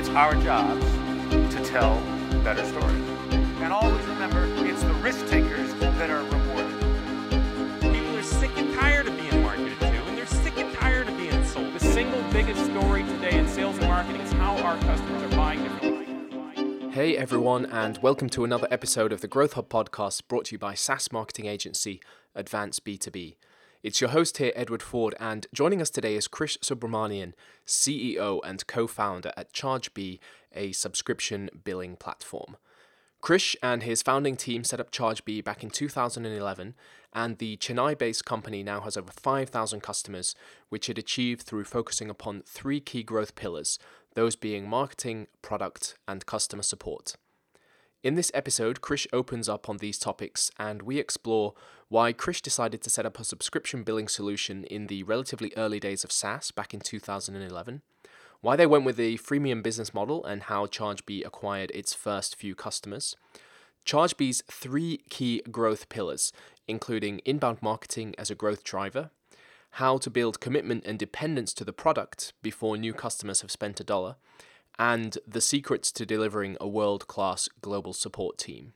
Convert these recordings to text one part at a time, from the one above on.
It's our jobs to tell better stories. And always remember, it's the risk takers that are rewarded. People are sick and tired of being marketed to, and they're sick and tired of being sold. The single biggest story today in sales and marketing is how our customers are buying differently. Hey everyone, and welcome to another episode of the Growth Hub podcast brought to you by SaaS marketing agency Advance B2B. It's your host here, Edward Ford, and joining us today is Krish Subramanian, CEO and co founder at ChargeBee, a subscription billing platform. Krish and his founding team set up ChargeBee back in 2011, and the Chennai based company now has over 5,000 customers, which it achieved through focusing upon three key growth pillars, those being marketing, product, and customer support. In this episode, Krish opens up on these topics and we explore why Krish decided to set up a subscription billing solution in the relatively early days of SaaS back in 2011, why they went with the freemium business model and how ChargeBee acquired its first few customers, ChargeBee's three key growth pillars, including inbound marketing as a growth driver, how to build commitment and dependence to the product before new customers have spent a dollar, and the secrets to delivering a world class global support team.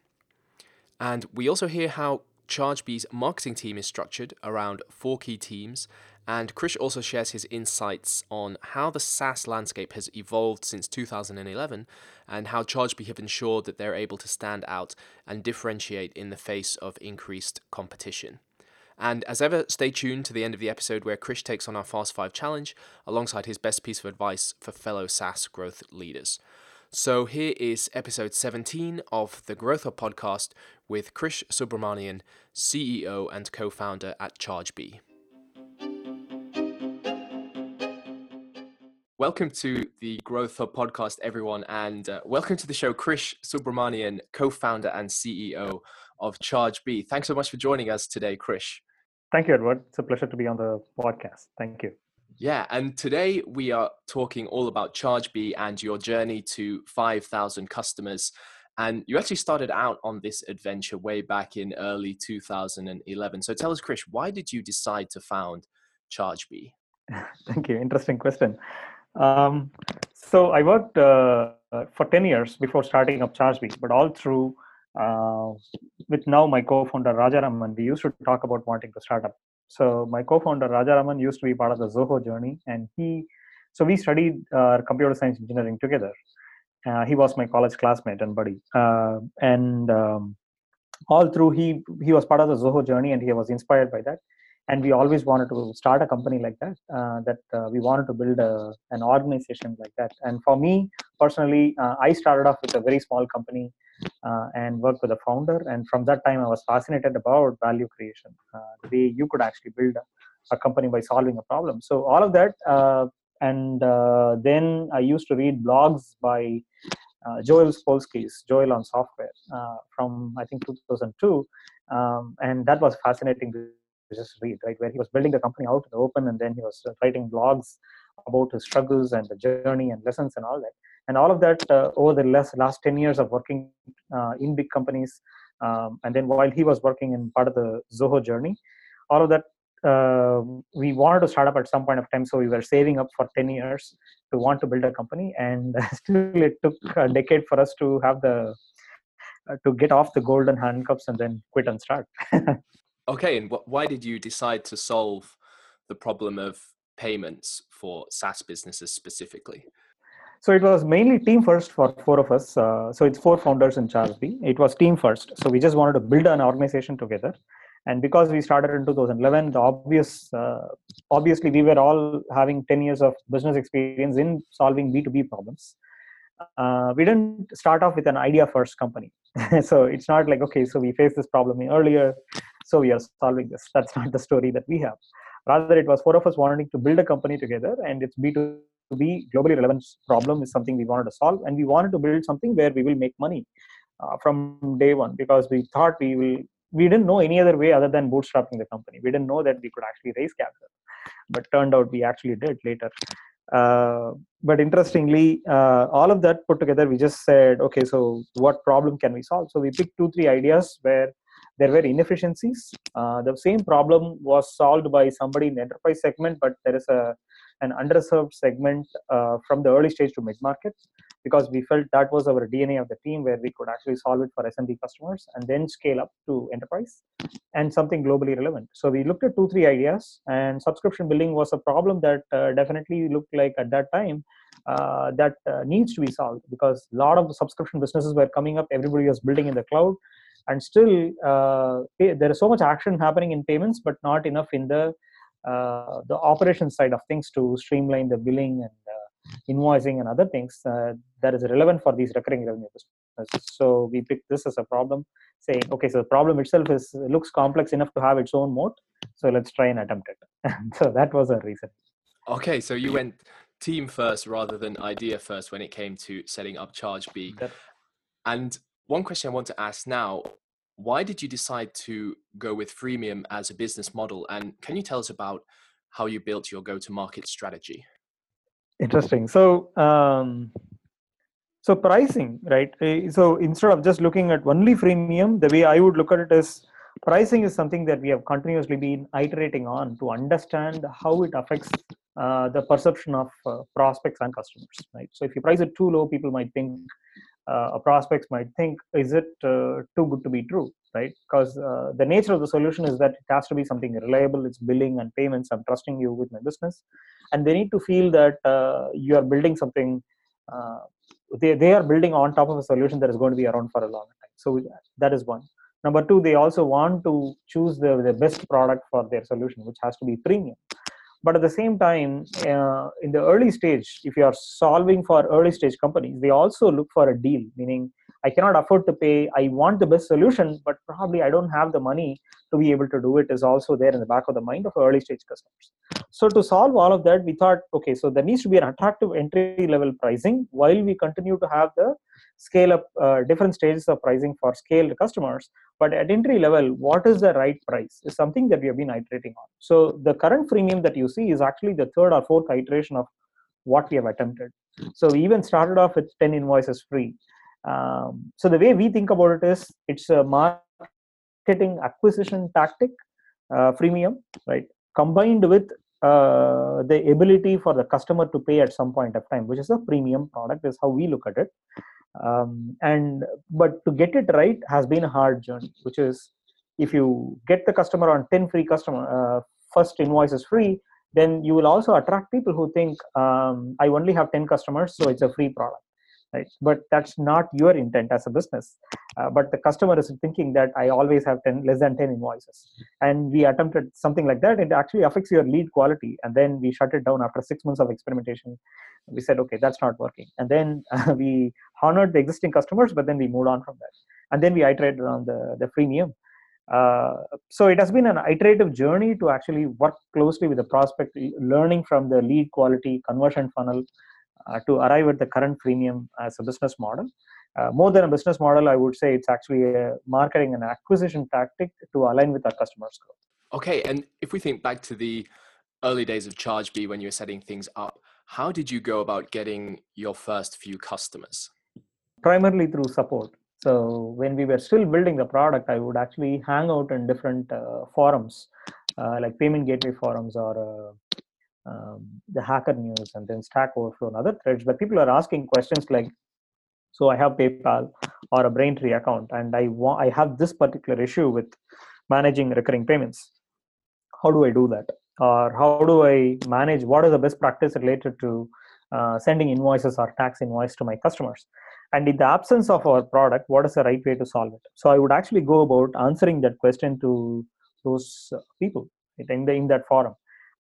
And we also hear how ChargeBee's marketing team is structured around four key teams, and Krish also shares his insights on how the SaaS landscape has evolved since 2011 and how ChargeBee have ensured that they're able to stand out and differentiate in the face of increased competition. And as ever, stay tuned to the end of the episode where Krish takes on our Fast 5 challenge alongside his best piece of advice for fellow SaaS growth leaders. So here is episode 17 of the Growth Hub podcast with Krish Subramanian, CEO and co founder at ChargeBee. Welcome to the Growth Hub podcast, everyone, and uh, welcome to the show, Krish Subramanian, co founder and CEO of ChargeBee. Thanks so much for joining us today, Krish. Thank you, Edward. It's a pleasure to be on the podcast. Thank you. Yeah, and today we are talking all about ChargeBee and your journey to 5,000 customers. And you actually started out on this adventure way back in early 2011. So tell us, Krish, why did you decide to found ChargeBee? Thank you. Interesting question. Um, so I worked uh, for 10 years before starting up ChargeBee, but all through uh, with now my co-founder Rajaraman, we used to talk about wanting to start up. So my co-founder Rajaraman used to be part of the Zoho journey, and he, so we studied uh, computer science engineering together. Uh, he was my college classmate and buddy, uh, and um, all through he he was part of the Zoho journey, and he was inspired by that. And we always wanted to start a company like that. Uh, that uh, we wanted to build a, an organization like that. And for me personally, I started off with a very small company uh, and worked with a founder. And from that time, I was fascinated about value creation, uh, the way you could actually build a, a, company by solving a problem. So all of that, uh, and uh, then I used to read blogs by uh, Joel Spolsky's Joel on Software uh, from I think 2002, um, and that was fascinating just read, right? Where he was building the company out in the open, and then he was writing blogs about his struggles and the journey and lessons and all that. And all of that uh, over the last, last 10 years of working uh, in big companies um, and then while he was working in part of the zoho journey all of that uh, we wanted to start up at some point of time. So we were saving up for 10 years to want to build a company. And still it took a decade for us to have the uh, to get off the golden handcuffs and then quit and start okay and wh- why did you decide to solve the problem of payments for SaaS businesses specifically? So it was mainly team first for four of us. Uh, so it's four founders in ChargeBee. It was team first. So we just wanted to build an organization together. And because we started in 2011, the obvious, uh, obviously, we were all having 10 years of business experience in solving B2B problems. Uh, we didn't start off with an idea first company. so it's not like, okay, so we faced this problem earlier, so we are solving this. That's not the story that we have. Rather, it was four of us wanting to build a company together, and it's B2 to be globally relevant problem is something we wanted to solve and we wanted to build something where we will make money uh, from day one because we thought we will we didn't know any other way other than bootstrapping the company we didn't know that we could actually raise capital but turned out we actually did later uh, but interestingly uh, all of that put together we just said okay so what problem can we solve so we picked two three ideas where there were inefficiencies uh, the same problem was solved by somebody in the enterprise segment but there is a an underserved segment uh, from the early stage to mid market because we felt that was our DNA of the team where we could actually solve it for SMB customers and then scale up to enterprise and something globally relevant. So we looked at two, three ideas, and subscription billing was a problem that uh, definitely looked like at that time uh, that uh, needs to be solved because a lot of subscription businesses were coming up. Everybody was building in the cloud, and still uh, there is so much action happening in payments, but not enough in the uh, the operations side of things to streamline the billing and invoicing and other things uh, that is relevant for these recurring revenue businesses. So we picked this as a problem, saying, okay, so the problem itself is looks complex enough to have its own moat. So let's try and attempt it. so that was a reason. Okay, so you went team first rather than idea first when it came to setting up ChargeBee. And one question I want to ask now why did you decide to go with freemium as a business model? And can you tell us about how you built your go to market strategy? Interesting. So, um, so pricing, right? Eh, so instead of just looking at only freemium, the way I would look at it is pricing is something that we have continuously been iterating on to understand how it affects uh, the perception of uh, prospects and customers, right? So if you price it too low, people might think uh, prospects might think, is it uh, too good to be true, right? Because uh, the nature of the solution is that it has to be something reliable. It's billing and payments. I'm trusting you with my business, and they need to feel that uh, you are building something. Uh, they they are building on top of a solution that is going to be around for a long time. So that is one. Number two, they also want to choose the, the best product for their solution, which has to be premium but at the same time uh, in the early stage if you are solving for early stage companies they also look for a deal meaning i cannot afford to pay. I want the best solution but probably i don't have the money to be able to do it is also there in the back of the mind of early stage customers. So to solve all of that we thought okay so there needs to be an attractive entry level pricing while we continue to have the scale up uh, different stages of pricing for scaled customers but at entry level what is the right price is something that we have been iterating on. So the current freemium that you see is actually the third or fourth iteration of what we have attempted. So we even started off with 10 invoices free. Um, so the way we think about it is it's a marketing acquisition tactic uh, freemium right? Combined with uh, the ability for the customer to pay at some point of time which is a premium product is how we look at it um, and but to get it right has been a hard journey which is if you get the customer on 10 free customer uh, first invoice is free then you will also attract people who think um, i only have 10 customers so it's a free product right? But that's not your intent as a business. Uh, but the customer is thinking that i always have 10 less than 10 invoices. And we attempted something like that. It actually affects your lead quality. And then we shut it down after six months of experimentation. We said okay that's not working. And then uh, we honored the existing customers but then we moved on from that. And then we iterated on the the freemium. Uh, so it has been an iterative journey to actually work closely with the prospect learning from the lead quality conversion funnel to arrive at the current freemium as a business model. Uh, more than a business model, I would say it's actually a marketing and acquisition tactic to align with our customers' growth. Okay, and if we think back to the early days of ChargeBee when you were setting things up, how did you go about getting your first few customers? Primarily through support. So when we were still building the product, I would actually hang out in different uh, forums, uh, like payment gateway forums or uh, um, the Hacker News and then Stack Overflow and other threads where people are asking questions like, so I have PayPal or a Braintree account and I want I have this particular issue with managing recurring payments. How do I do that? Or how do I manage? What is the best practice related to uh, sending invoices or tax invoice to my customers? And in the absence of our product, what is the right way to solve it? So I would actually go about answering that question to those people in, the, in that forum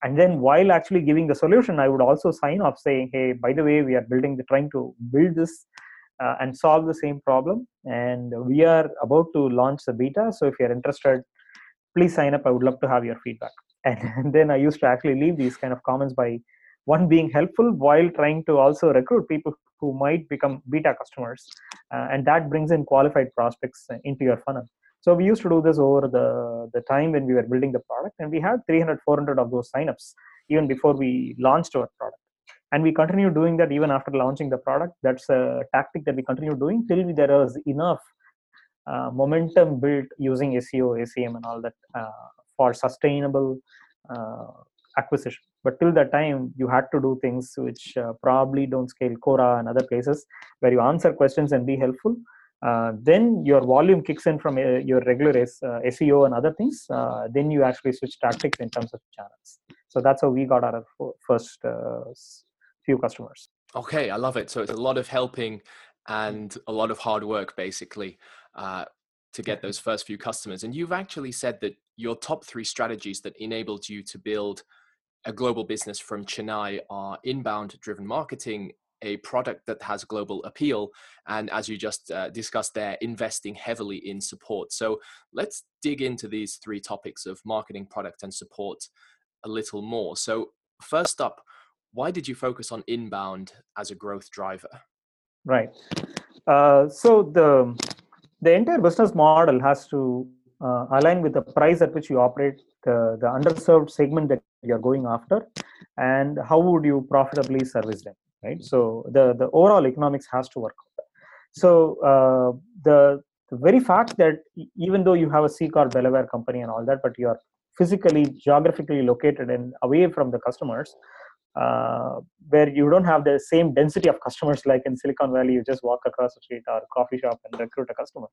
and then while actually giving the solution i would also sign off saying hey by the way we are building the trying to build this uh, and solve the same problem. And we are about to launch the beta. So if you're interested please sign up. I would love to have your feedback. And, and then i used to actually leave these kind of comments by one being helpful while trying to also recruit people who might become beta customers. Uh, and that brings in qualified prospects into your funnel so we used to do this over the, the time when we were building the product, and we had 300, 400 of those signups even before we launched our product. And we continue doing that even after launching the product. That's a tactic that we continue doing till there is enough uh, momentum built using SEO, SEM, and all that uh, for sustainable uh, acquisition. But till that time, you had to do things which uh, probably don't scale Quora and other places where you answer questions and be helpful. Uh, then your volume kicks in from uh, your regular SEO and other things. then you actually switch tactics in terms of channels. So that's how we got our first few customers. Okay, I love it. So it's a lot of helping and a lot of hard work, basically, uh, to get those first few customers. And you've actually said that your top three strategies that enabled you to build a global business from Chennai are inbound driven marketing, a product that has global appeal, and as you just uh, discussed there, investing heavily in support. So let's dig into these three topics of marketing, product, and support a little more. So, first up, why did you focus on inbound as a growth driver? Right. Uh, so the the entire business model has to uh, align with the price at which you operate the, the underserved segment that you're going after and how would you profitably service them right? So the the overall economics has to work out. So uh, the the very fact that even though you have a C corp Delaware company and all that, but you are physically geographically located and away from the customers, uh, where you don't have the same density of customers like in Silicon Valley, you just walk across the street or coffee shop and recruit a customer.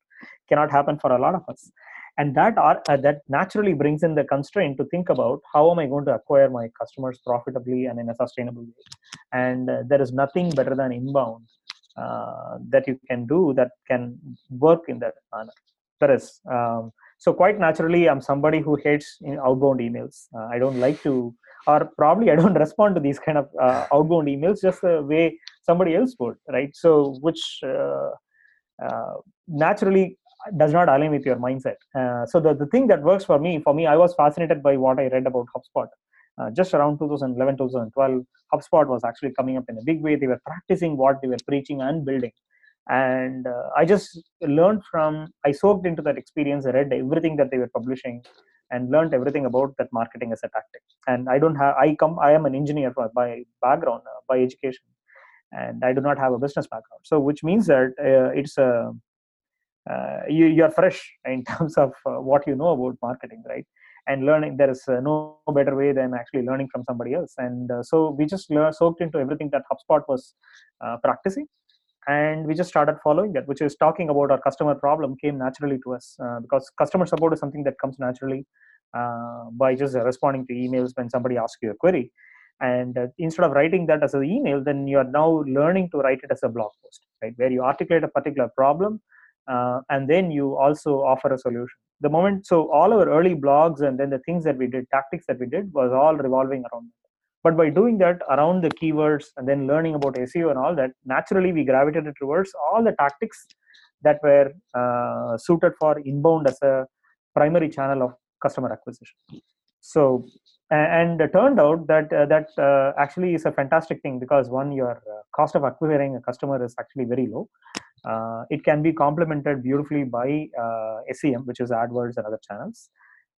Cannot happen for a lot of us, and that are, uh, that naturally brings in the constraint to think about how am I going to acquire my customers profitably and in a sustainable way. And uh, there is nothing better than inbound uh, that you can do that can work in that manner. There is. Um, so quite naturally, I'm somebody who hates outbound emails. Uh, I don't like to or probably I don't respond to these kind of uh, outbound emails just the way somebody else would, right? So, which uh, naturally does not align with your mindset. Uh, so, the, the thing that works for me, for me, I was fascinated by what I read about HubSpot. Uh, just around 2011, 2012, HubSpot was actually coming up in a big way. They were practicing what they were preaching and building. And uh, I just learned from, I soaked into that experience, I read everything that they were publishing, and learned everything about that marketing as a tactic and i don't have i come i am an engineer by background uh, by education and i do not have a business background so which means that uh, it's a uh, you, you're fresh in terms of uh, what you know about marketing right? And learning there is uh, no better way than actually learning from somebody else. And uh, so we just learned, soaked into everything that hubspot was practicing. And we just started following that which is talking about our customer problem came naturally to us uh, because customer support is something that comes naturally uh, by just responding to emails when somebody asks you a query. And uh, instead of writing that as an email then you are now learning to write it as a blog post right? Where you articulate a particular problem uh, and then you also offer a solution. The moment so all our early blogs and then the things that we did tactics that we did was all revolving around that. but by doing that around the keywords and then learning about seo and all that naturally we gravitated towards all the tactics that were uh, suited for inbound as a primary channel of customer acquisition. So and it turned out that uh, that uh, actually is a fantastic thing because one your uh, cost of acquiring a customer is actually very low uh, it can be complemented beautifully by uh, sem which is adwords and other channels.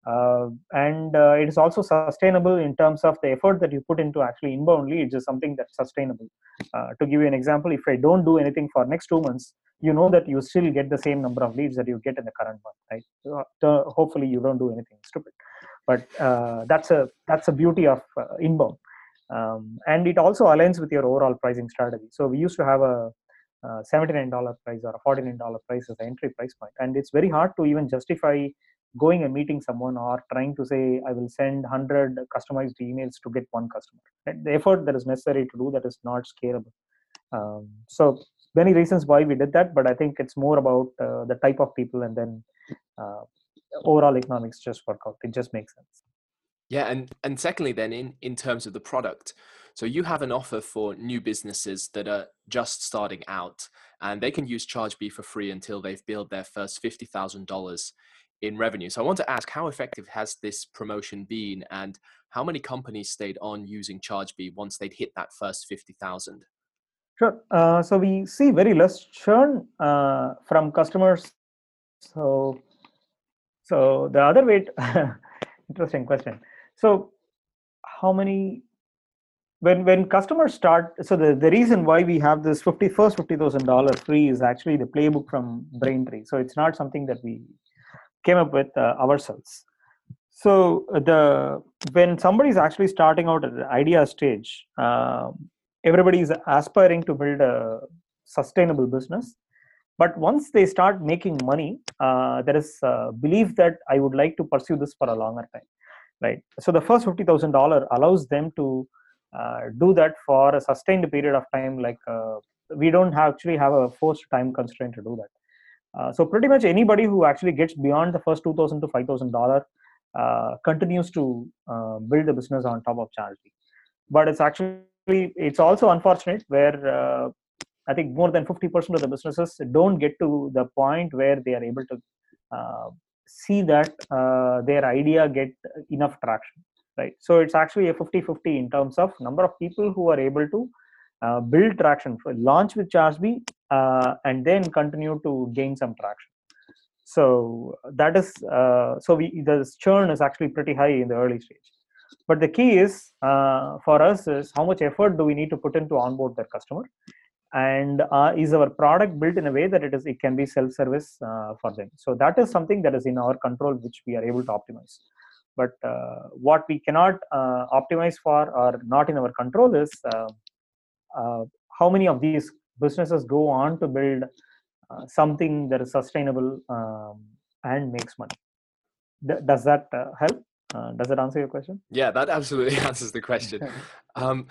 Uh, and uh, it is also sustainable in terms of the effort that you put into actually inbound leads is something that's sustainable. Uh, to give you an example if i don't do anything for next two months you know that you still get the same number of leads that you get in the current month right? So, hopefully you don't do anything stupid. But uh, that's a that's a beauty of uh, inbound. Um, and it also aligns with your overall pricing strategy. So we used to have a uh, $79 price or a $49 price as an entry price point. And it's very hard to even justify going and meeting someone or trying to say i will send 100 customized emails to get one customer. The effort that is necessary to do that is not scalable. Um, so many reasons why we did that but i think it's more about uh, the type of people and then uh, overall economics just work out. It just makes sense. Yeah and and secondly then in in terms of the product so you have an offer for new businesses that are just starting out and they can use chargebee for free until they've built their first $50000 in revenue. So I want to ask how effective has this promotion been and how many companies stayed on using ChargeBee once they'd hit that first 50,000? Sure. Uh, so we see very less churn uh, from customers. So, so the other way, to, interesting question. So, how many when when customers start so the, the reason why we have this 50 first $50000 free is actually the playbook from braintree so it's not something that we came up with uh, ourselves So the when somebody is actually starting out at the idea stage, uh, everybody is aspiring to build a sustainable business. But once they start making money, uh, there is a belief that I would like to pursue this for a longer time, right? So the first fifty thousand dollar allows them to do that for a sustained period of time. Like uh, we don't have, actually have a forced time constraint to do that. Uh, so pretty much anybody who actually gets beyond the first two thousand to five thousand uh, continues to uh, build the business on top of Chargebee but it's actually it's also unfortunate where uh, i think more than 50% of the businesses don't get to the point where they are able to uh, see that uh, their idea get enough traction right? So it's actually a 50-50 in terms of number of people who are able to uh, build traction for launch with chargebee and then continue to gain some traction. So that is uh, so we the churn is actually pretty high in the early stage. But the key is uh, for us is how much effort do we need to put in to onboard that customer? And uh, is our product built in a way that it is it can be self service uh, for them. So that is something that is in our control which we are able to optimize but uh, what we cannot uh, optimize for or not in our control is how many of these businesses go on to build uh, something that is sustainable um, and makes money. D- does that uh, help? Uh, does that answer your question? Yeah, that absolutely answers the question. Um,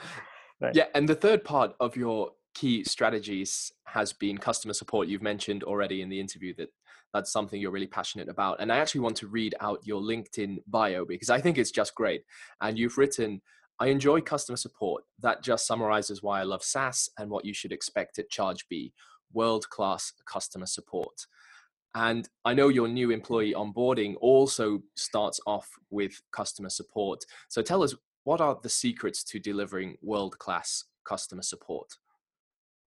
right. Yeah, and the third part of your key strategies has been customer support. You've mentioned already in the interview that that's something you're really passionate about. And I actually want to read out your LinkedIn bio because I think it's just great. And you've written, I enjoy customer support. That just summarizes why I love SaaS and what you should expect at ChargeBee world class customer support. And I know your new employee onboarding also starts off with customer support. So tell us, what are the secrets to delivering world class customer support?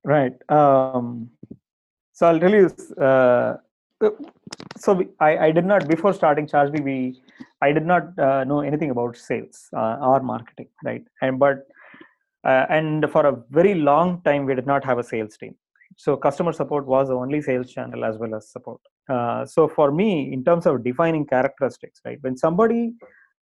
Right. Um, so I'll tell you. Uh, so I, I did not before starting ChargeBee. We I did not uh, know anything about sales uh, or marketing, right? And but uh, and for a very long time we did not have a sales team so customer support was the only sales channel as well as support uh, so for me in terms of defining characteristics right when somebody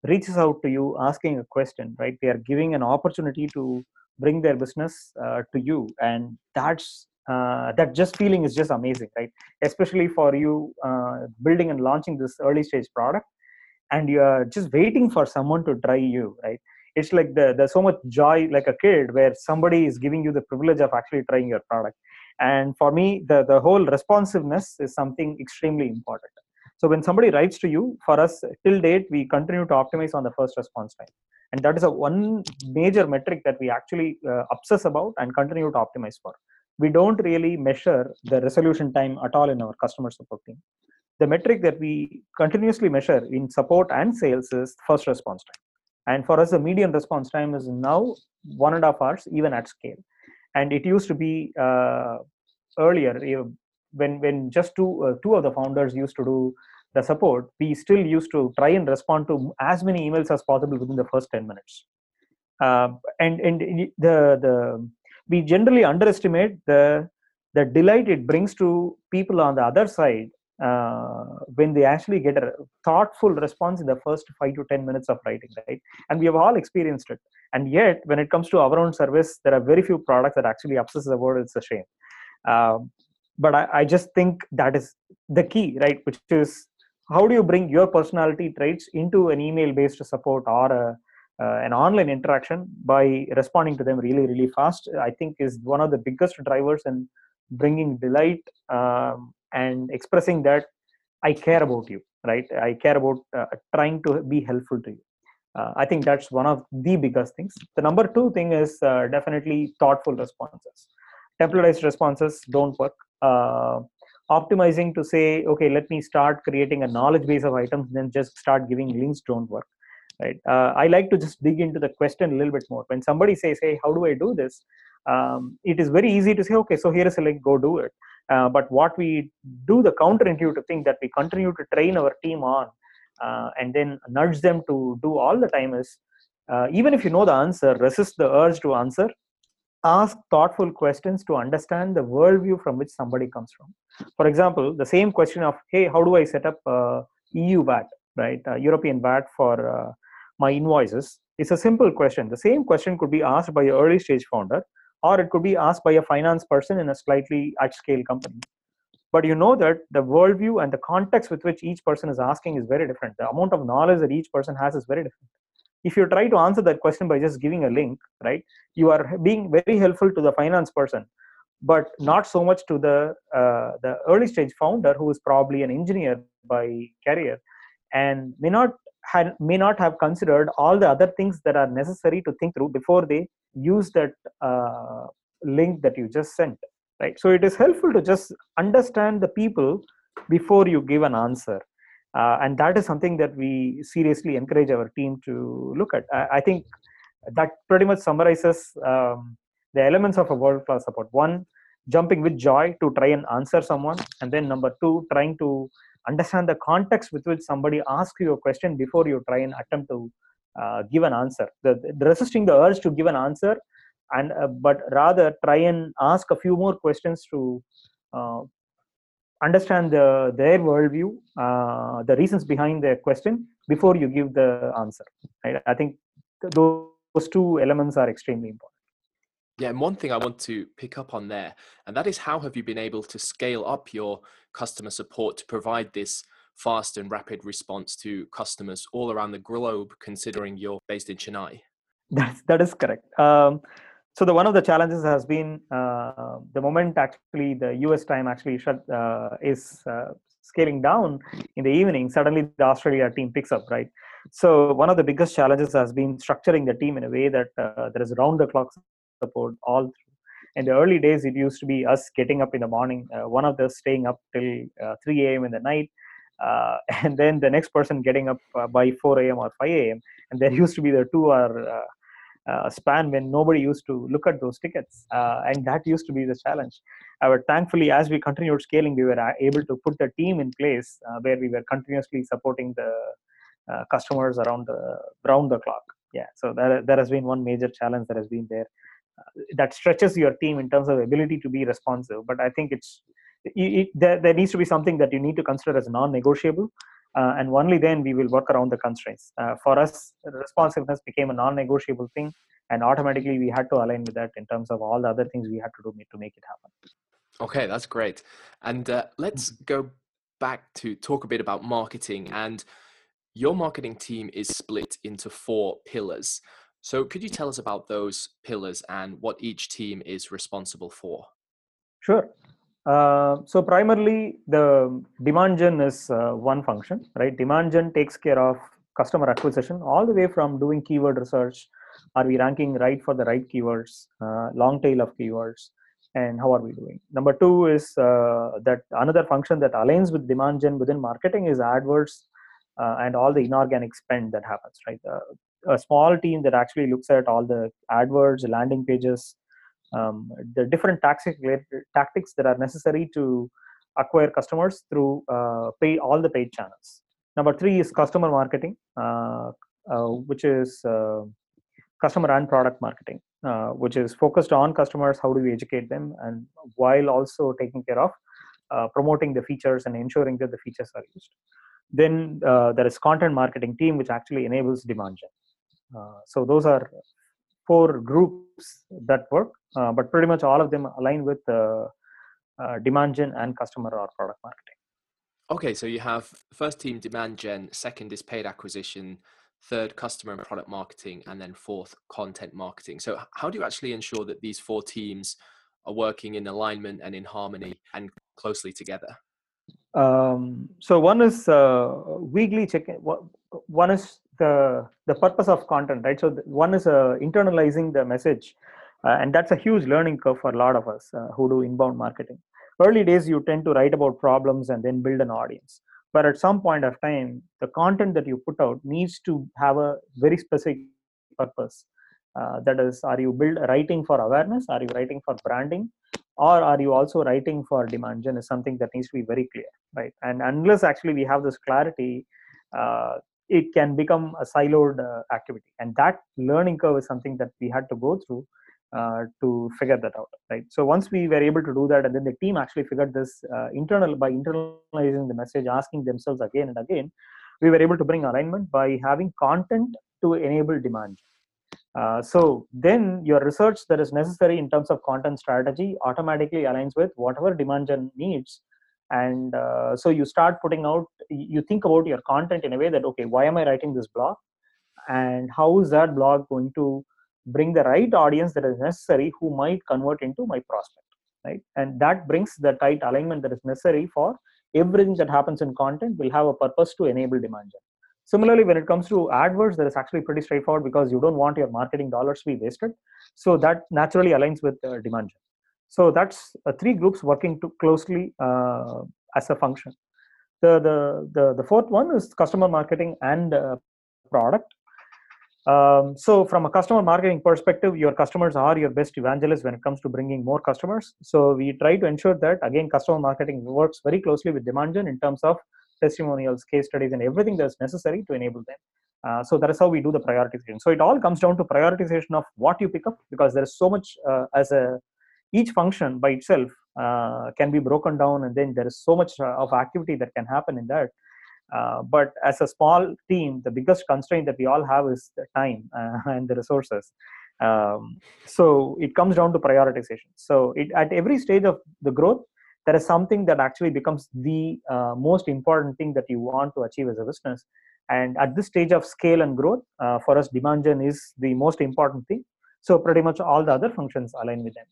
reaches out to you asking a question right they are giving an opportunity to bring their business uh, to you and that's uh, that just feeling is just amazing right? Especially for you uh, building and launching this early stage product and you are just waiting for someone to try you right? It's like the, there's so much joy like a kid where somebody is giving you the privilege of actually trying your product. And for me the, the whole responsiveness is something extremely important. So when somebody writes to you for us till date we continue to optimize on the first response time. And that is a one major metric that we actually uh, obsess about and continue to optimize for we don't really measure the resolution time at all in our customer support team. The metric that we continuously measure in support and sales is first response time. And for us the median response time is now one and a half hours even at scale. And it used to be uh, earlier when when just two uh, two of the founders used to do the support we still used to try and respond to as many emails as possible within the first 10 minutes. Uh, and and the the we generally underestimate the the delight it brings to people on the other side uh, when they actually get a thoughtful response in the first five to 10 minutes of writing, right? And we have all experienced it. And yet, when it comes to our own service, there are very few products that actually obsess the it. It's a shame. Um, but I, I just think that is the key, right? Which is how do you bring your personality traits into an email based support or a, uh, an online interaction by responding to them really, really fast? I think is one of the biggest drivers in bringing delight um, and expressing that i care about you right? I care about uh, trying to be helpful to you. Uh, i think that's one of the biggest things. The number two thing is uh, definitely thoughtful responses. Templatized responses don't work. Uh, optimizing to say okay let me start creating a knowledge base of items then just start giving links don't work right? Uh, i like to just dig into the question a little bit more. When somebody says hey how do i do this? Um, it is very easy to say okay so here is a link go do it. Uh, but what we do the counterintuitive thing that we continue to train our team on uh, and then nudge them to do all the time is uh, even if you know the answer resist the urge to answer. Ask thoughtful questions to understand the worldview from which somebody comes from. For example the same question of hey how do i set up eu vat right? Uh, European VAT for uh, my invoices. It's a simple question. The same question could be asked by an early stage founder, or it could be asked by a finance person in a slightly at scale company. But you know that the worldview and the context with which each person is asking is very different. The amount of knowledge that each person has is very different. If you try to answer that question by just giving a link, right, you are being very helpful to the finance person but not so much to the uh, the early stage founder who is probably an engineer by career and may not had may not have considered all the other things that are necessary to think through before they use that uh, link that you just sent right? So it is helpful to just understand the people before you give an answer. Uh, and that is something that we seriously encourage our team to look at. I, I think that pretty much summarizes um, the elements of a world class support. One jumping with joy to try and answer someone. And then number two trying to understand the context with which somebody asks you a question before you try and attempt to uh, give an answer. The, the, resisting the urge to give an answer and uh, but rather try and ask a few more questions to uh, understand the, their worldview uh, the reasons behind their question before you give the answer right? I think those, those two elements are extremely important yeah, and one thing I want to pick up on there, and that is how have you been able to scale up your customer support to provide this fast and rapid response to customers all around the globe, considering you're based in Chennai? That's, that is correct. Um, so the one of the challenges has been uh, the moment actually the US time actually shut uh, is uh, scaling down in the evening. Suddenly the Australia team picks up, right? So one of the biggest challenges has been structuring the team in a way that uh, there is round the clock support all through. In the early days, it used to be us getting up in the morning, uh, one of us staying up till uh, 3 a.m. in the night, uh, and then the next person getting up uh, by 4 a.m. or 5 a.m. And there used to be the two-hour uh, uh, span when nobody used to look at those tickets, and that used to be the challenge. but thankfully, as we continued scaling, we were able to put the team in place where we were continuously supporting the customers around the round the clock yeah so that, that has been one major challenge that has been there that stretches your team in terms of ability to be responsive. But i think it's it, there, there needs to be something that you need to consider as non-negotiable uh, and only then we will work around the constraints. Uh, for us responsiveness became a non-negotiable thing and automatically we had to align with that in terms of all the other things we had to do to make it happen. Okay that's great. And uh, let's go back to talk a bit about marketing and your marketing team is split into four pillars so, could you tell us about those pillars and what each team is responsible for? Sure. Uh, so, primarily, the demand gen is uh, one function, right? Demand gen takes care of customer acquisition all the way from doing keyword research. Are we ranking right for the right keywords? Uh, long tail of keywords, and how are we doing? Number two is uh, that another function that aligns with demand gen within marketing is AdWords uh, and all the inorganic spend that happens, right? Uh, a small team that actually looks at all the AdWords, landing pages, um, the different tactics tactics that are necessary to acquire customers through uh, pay all the paid channels. Number three is customer marketing, uh, uh, which is uh, customer and product marketing, uh, which is focused on customers. How do we educate them, and while also taking care of uh, promoting the features and ensuring that the features are used. Then there is content marketing team, which actually enables demand gen. Uh, so those are four groups that work, uh, but pretty much all of them align with uh, demand gen and customer or product marketing. Okay, so you have first team demand gen, second is paid acquisition, third customer and product marketing, and then fourth content marketing. So how do you actually ensure that these four teams are working in alignment and in harmony and closely together? Um, so one is uh, weekly check. One is the the purpose of content, right? So one is uh, internalizing the message, uh, and that's a huge learning curve for a lot of us uh, who do inbound marketing. Early days, you tend to write about problems and then build an audience. But at some point of time, the content that you put out needs to have a very specific purpose. Uh, that is, are you build writing for awareness? Are you writing for branding? or are you also writing for demand gen is something that needs to be very clear right and unless actually we have this clarity uh, it can become a siloed uh, activity. And that learning curve is something that we had to go through uh, to figure that out right? So once we were able to do that and then the team actually figured this uh, internal by internalizing the message asking themselves again and again we were able to bring alignment by having content to enable demand. Uh, so then your research that is necessary in terms of content strategy automatically aligns with whatever demand gen needs and uh, so you start putting out you think about your content in a way that okay why am i writing this blog and how is that blog going to bring the right audience that is necessary who might convert into my prospect right and that brings the tight alignment that is necessary for everything that happens in content will have a purpose to enable demand gen Similarly, when it comes to AdWords, that is actually pretty straightforward because you don't want your marketing dollars to be wasted. So that naturally aligns with uh, demand gen. So that's uh, three groups working closely uh, as a function. The, the, the, the, fourth one is customer marketing and uh, product. Um, so from a customer marketing perspective, your customers are your best evangelists when it comes to bringing more customers. So we try to ensure that again, customer marketing works very closely with demand gen in terms of testimonials, case studies, and everything that's necessary to enable them. Uh, so that is how we do the prioritization. So it all comes down to prioritization of what you pick up because there is so much uh, as a each function by itself uh, can be broken down, and then there is so much uh, of activity that can happen in that. Uh, but as a small team, the biggest constraint that we all have is the time uh, and the resources. Um, so it comes down to prioritization. So it, at every stage of the growth, there is something that actually becomes the uh, most important thing that you want to achieve as a business and at this stage of scale and growth uh, for us demand gen is the most important thing so pretty much all the other functions align with them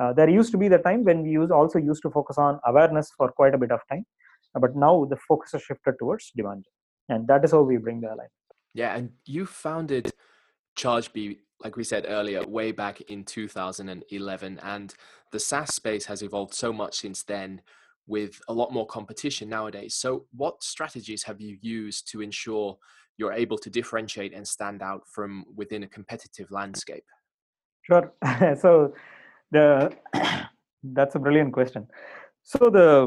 uh, there used to be the time when we use also used to focus on awareness for quite a bit of time but now the focus has shifted towards demand and that is how we bring the alignment yeah and you founded chargebee like we said earlier, way back in 2011. And the SaaS space has evolved so much since then with a lot more competition nowadays. So, what strategies have you used to ensure you're able to differentiate and stand out from within a competitive landscape? Sure. so, the that's a brilliant question. So, the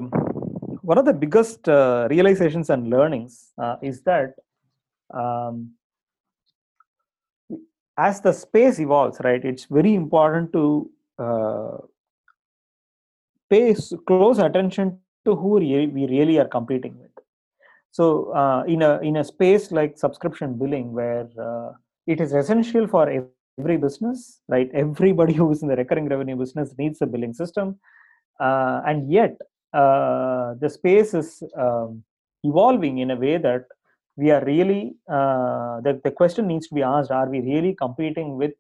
one of the biggest uh, realizations and learnings uh, is that um, as the space evolves, right, it's very important to uh, pay close attention to who we really are competing with. So, uh, in a in a space like subscription billing, where uh, it is essential for every business, right? Everybody who is in the recurring revenue business needs a billing system, uh, and yet uh, the space is um, evolving in a way that we are really uh, the, the question needs to be asked are we really competing with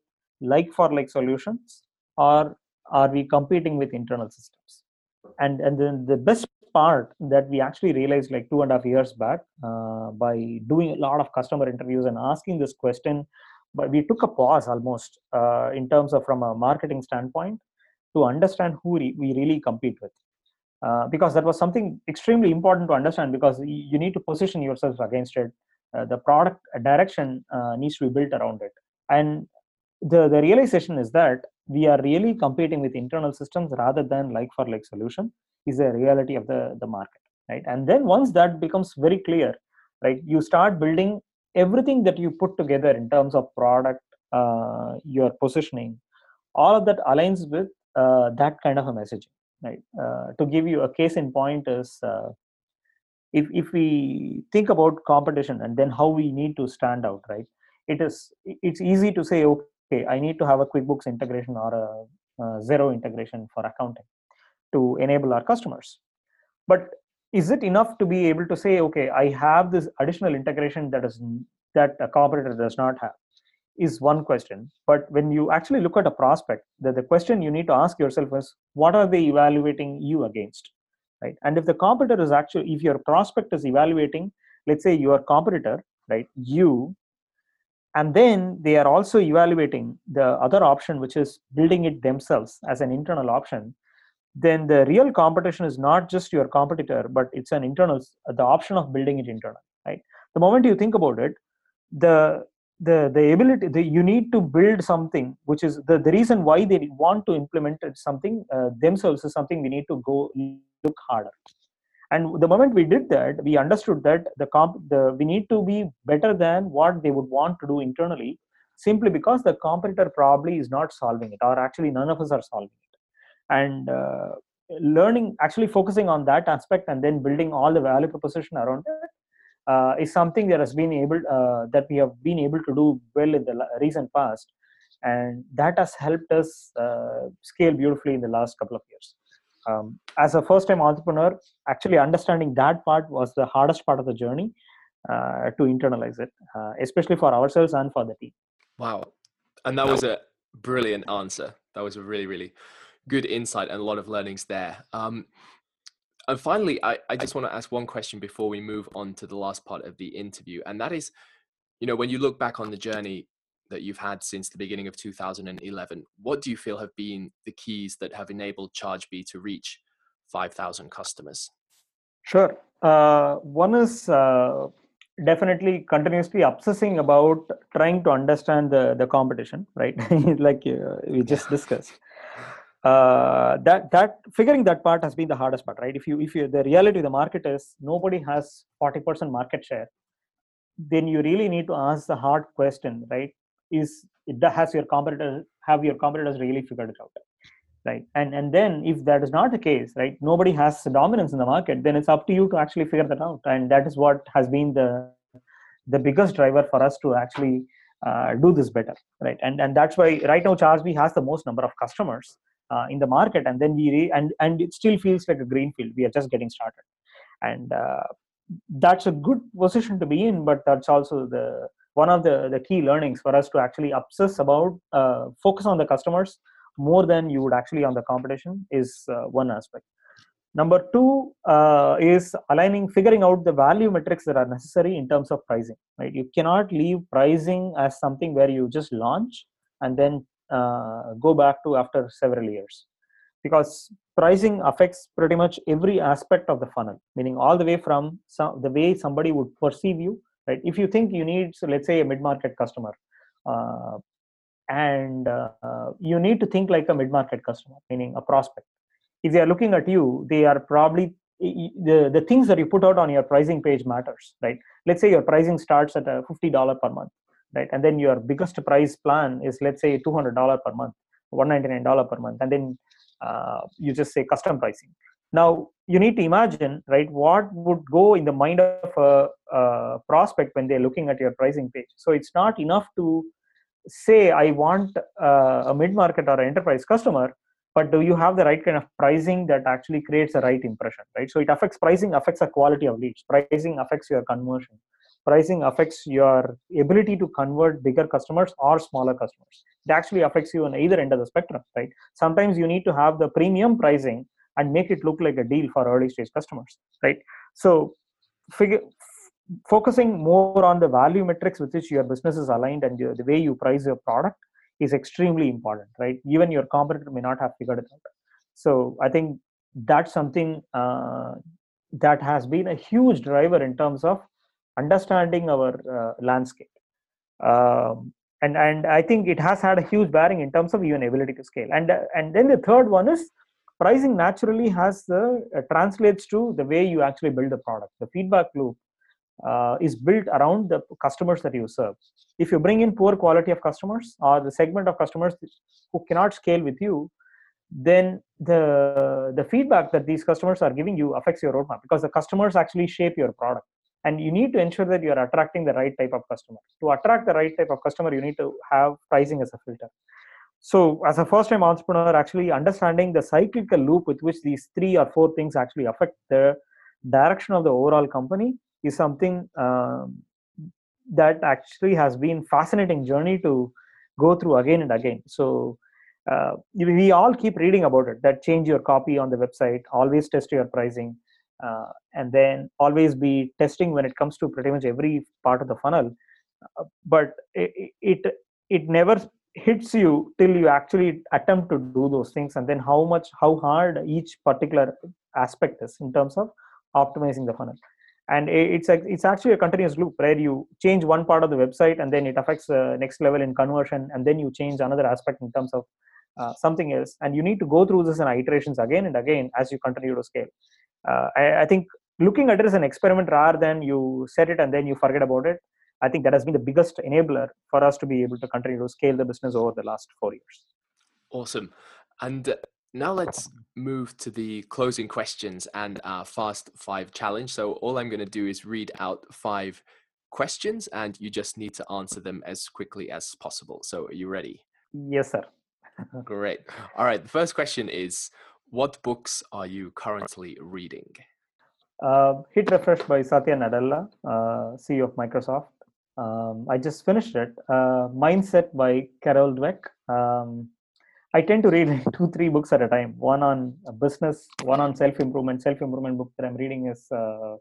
like for like solutions or are we competing with internal systems and and then the best part that we actually realized like two and a half years back uh, by doing a lot of customer interviews and asking this question but we took a pause almost uh, in terms of from a marketing standpoint to understand who re- we really compete with. Uh, because that was something extremely important to understand because you need to position yourself against it. Uh, the product direction uh, needs to be built around it. And the, the realization is that we are really competing with internal systems rather than like for like solution is a reality of the, the market right? And then once that becomes very clear right you start building everything that you put together in terms of product uh, your positioning all of that aligns with uh, that kind of a messaging right? Uh, to give you a case in point is uh, if if we think about competition and then how we need to stand out right? It is it's easy to say okay i need to have a quickbooks integration or a, a Xero integration for accounting to enable our customers. But is it enough to be able to say okay i have this additional integration that is that a competitor does not have is one question. But when you actually look at a prospect the, the question you need to ask yourself is what are they evaluating you against right? And if the competitor is actually if your prospect is evaluating let's say your competitor right you and then they are also evaluating the other option which is building it themselves as an internal option then the real competition is not just your competitor but it's an internal the option of building it internal right? The moment you think about it the the the ability the, you need to build something which is the, the reason why they want to implement something uh, themselves is something we need to go look harder. And the moment we did that we understood that the comp the we need to be better than what they would want to do internally simply because the competitor probably is not solving it or actually none of us are solving it and uh, learning actually focusing on that aspect and then building all the value proposition around it uh, is something that has been able uh, that we have been able to do well in the recent past. And that has helped us uh, scale beautifully in the last couple of years. Um, as a first time entrepreneur actually understanding that part was the hardest part of the journey uh, to internalize it uh, especially for ourselves and for the team. Wow. And that was a brilliant answer. That was a really really good insight and a lot of learnings there um, and finally, I, I just want to ask one question before we move on to the last part of the interview. And that is, you know, when you look back on the journey that you've had since the beginning of 2011, what do you feel have been the keys that have enabled ChargeBee to reach 5,000 customers? Sure. Uh, one is uh, definitely continuously obsessing about trying to understand the, the competition, right? like uh, we just discussed uh, that that figuring that part has been the hardest part right? If you if you the reality of the market is nobody has 40% market share then you really need to ask the hard question right? Is it has your competitor have your competitors really figured it out right? And and then if that is not the case right nobody has dominance in the market then it's up to you to actually figure that out. And that is what has been the the biggest driver for us to actually uh, do this better right? And and that's why right now ChargeBee has the most number of customers uh, in the market and then we re- and and it still feels like a greenfield we are just getting started. And uh, that's a good position to be in but that's also the one of the the key learnings for us to actually obsess about uh, focus on the customers more than you would actually on the competition is uh, one aspect. Number two uh, is aligning figuring out the value metrics that are necessary in terms of pricing right? You cannot leave pricing as something where you just launch and then uh, go back to after several years. Because pricing affects pretty much every aspect of the funnel meaning all the way from some, the way somebody would perceive you right? If you think you need so let's say a mid-market customer uh, and uh, you need to think like a mid-market customer meaning a prospect. If they are looking at you they are probably the, the things that you put out on your pricing page matters right? Let's say your pricing starts at a $50 per month right? And then your biggest price plan is let's say $200 per month $199 per month and then uh, you just say custom pricing. Now you need to imagine right what would go in the mind of a, a prospect when they're looking at your pricing page. So it's not enough to say i want uh, a mid-market or an enterprise customer but do you have the right kind of pricing that actually creates the right impression right? So it affects pricing affects the quality of leads. Pricing affects your conversion pricing affects your ability to convert bigger customers or smaller customers. It actually affects you on either end of the spectrum right? Sometimes you need to have the premium pricing and make it look like a deal for early stage customers right? So figure focusing more on the value metrics with which your business is aligned and the, way you price your product is extremely important right? Even your competitor may not have figured it out. So i think that's something uh, that has been a huge driver in terms of understanding our uh, landscape. Um, and, and I think it has had a huge bearing in terms of even ability to scale. And, uh, and then the third one is pricing naturally has the uh, translates to the way you actually build a product. The feedback loop uh, is built around the customers that you serve. If you bring in poor quality of customers or the segment of customers who cannot scale with you, then the the feedback that these customers are giving you affects your roadmap because the customers actually shape your product and you need to ensure that you are attracting the right type of customer to attract the right type of customer you need to have pricing as a filter. So as a first time entrepreneur actually understanding the cyclical loop with which these three or four things actually affect the direction of the overall company is something um, that actually has been fascinating journey to go through again and again. So uh, we all keep reading about it that change your copy on the website always test your pricing uh, and then always be testing when it comes to pretty much every part of the funnel. Uh, but it, it it never hits you till you actually attempt to do those things and then how much how hard each particular aspect is in terms of optimizing the funnel. And it's a, it's actually a continuous loop where you change one part of the website and then it affects the next level in conversion and then you change another aspect in terms of uh, something else. And you need to go through this in iterations again and again as you continue to scale uh, I, I, think looking at it as an experiment rather than you set it and then you forget about it i think that has been the biggest enabler for us to be able to continue to scale the business over the last four years awesome and now let's move to the closing questions and our fast five challenge. So all I'm going to do is read out five questions and you just need to answer them as quickly as possible. So are you ready? Yes, sir. Great. All right. The first question is What books are you currently reading? Uh, Hit Refresh by Satya Nadella, uh, CEO of Microsoft. Um, I just finished it. Uh, Mindset by Carol Dweck. Um, I tend to read two, three books at a time. One on business, one on self improvement. Self improvement book that I'm reading is, uh,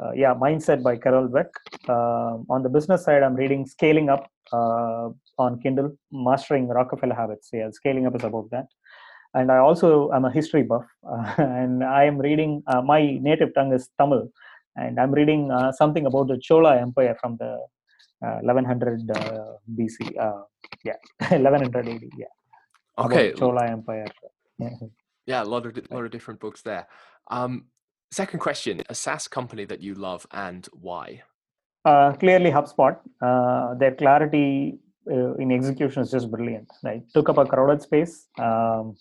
uh, yeah, Mindset by Carol Dweck. Um, on the business side, I'm reading Scaling Up uh, on Kindle, Mastering Rockefeller Habits. Yeah, Scaling Up is about that and I also am a history buff, uh, and I am reading. Uh, my native tongue is Tamil, and I'm reading uh, something about the Chola Empire from the 1100 BC. yeah, 1100 AD. Yeah. Okay. Chola Empire. yeah, a lot of a lot of different books there. Um, second question: a SaaS company that you love and why? Uh, clearly, HubSpot. Uh, their clarity uh, in execution is just brilliant. Right, took up a crowded space, um,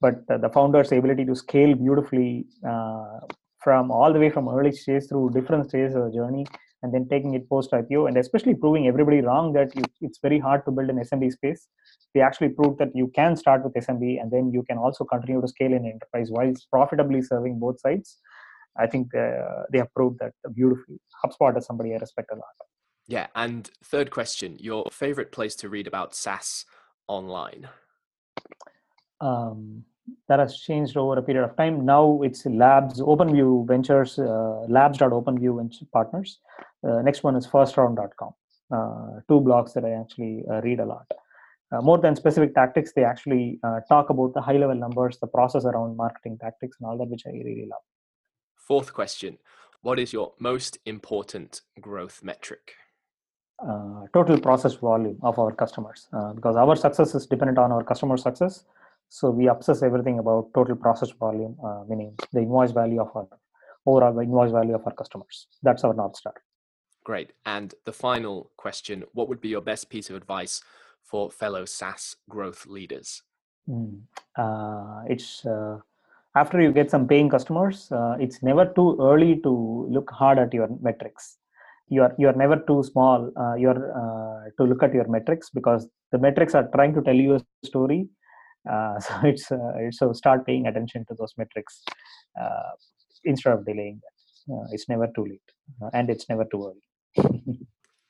but the founder's ability to scale beautifully uh, from all the way from early stage through different stages of the journey, and then taking it post IPO, and especially proving everybody wrong that you, it's very hard to build an SMB space. They actually proved that you can start with SMB, and then you can also continue to scale in enterprise while profitably serving both sides. I think uh, they have proved that beautifully. HubSpot is somebody I respect a lot. Yeah. And third question your favorite place to read about SaaS online? Um, that has changed over a period of time. Now it's Labs, OpenView Ventures, uh, labs.openview partners. Uh, next one is firstround.com. Uh, two blogs that I actually uh, read a lot. Uh, more than specific tactics, they actually uh, talk about the high level numbers, the process around marketing tactics, and all that, which I really love. Fourth question What is your most important growth metric? Uh, total process volume of our customers uh, because our success is dependent on our customer success. So we obsess everything about total process volume uh, meaning the invoice value of our overall invoice value of our customers. That's our north star. Great. And the final question what would be your best piece of advice for fellow saas growth leaders? Mm. it's uh, after you get some paying customers uh, it's never too early to look hard at your metrics you are you are never too small uh, you are uh, to look at your metrics because the metrics are trying to tell you a story uh, so it's, uh, so start paying attention to those metrics uh, instead of delaying uh, it's never too late and it's never too early.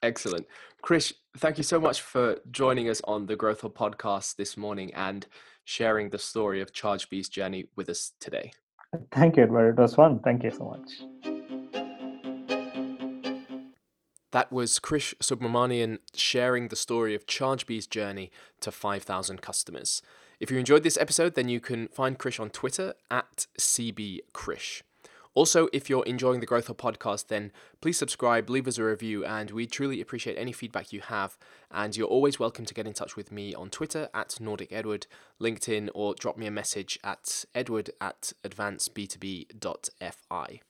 Excellent. Krish thank you so much for joining us on the growth hub podcast this morning and sharing the story of chargebee's journey with us today. Thank you edward. It was fun. Thank you so much that was Krish Subramanian sharing the story of ChargeBee's journey to 5,000 customers. If you enjoyed this episode, then you can find Krish on Twitter at CBKrish. Also, if you're enjoying the Growth Hub podcast, then please subscribe, leave us a review, and we truly appreciate any feedback you have. And you're always welcome to get in touch with me on Twitter at Nordic Edward, LinkedIn, or drop me a message at edward at advanceb2b.fi.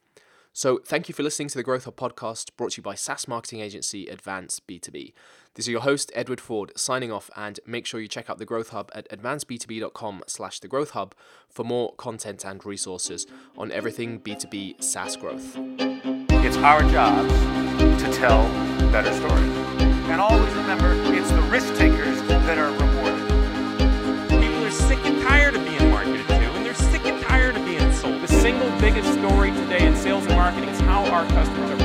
So, thank you for listening to the Growth Hub podcast brought to you by SaaS marketing agency Advance B2B. This is your host Edward Ford signing off and make sure you check out the Growth Hub at advanceb2b.com/slash the Growth Hub for more content and resources on everything B2B SaaS growth. It's our job to tell better stories. And always remember, it's the risk takers that are rewarded. People are sick and tired of being marketed to and they're sick and tired of being sold. The single biggest story our customers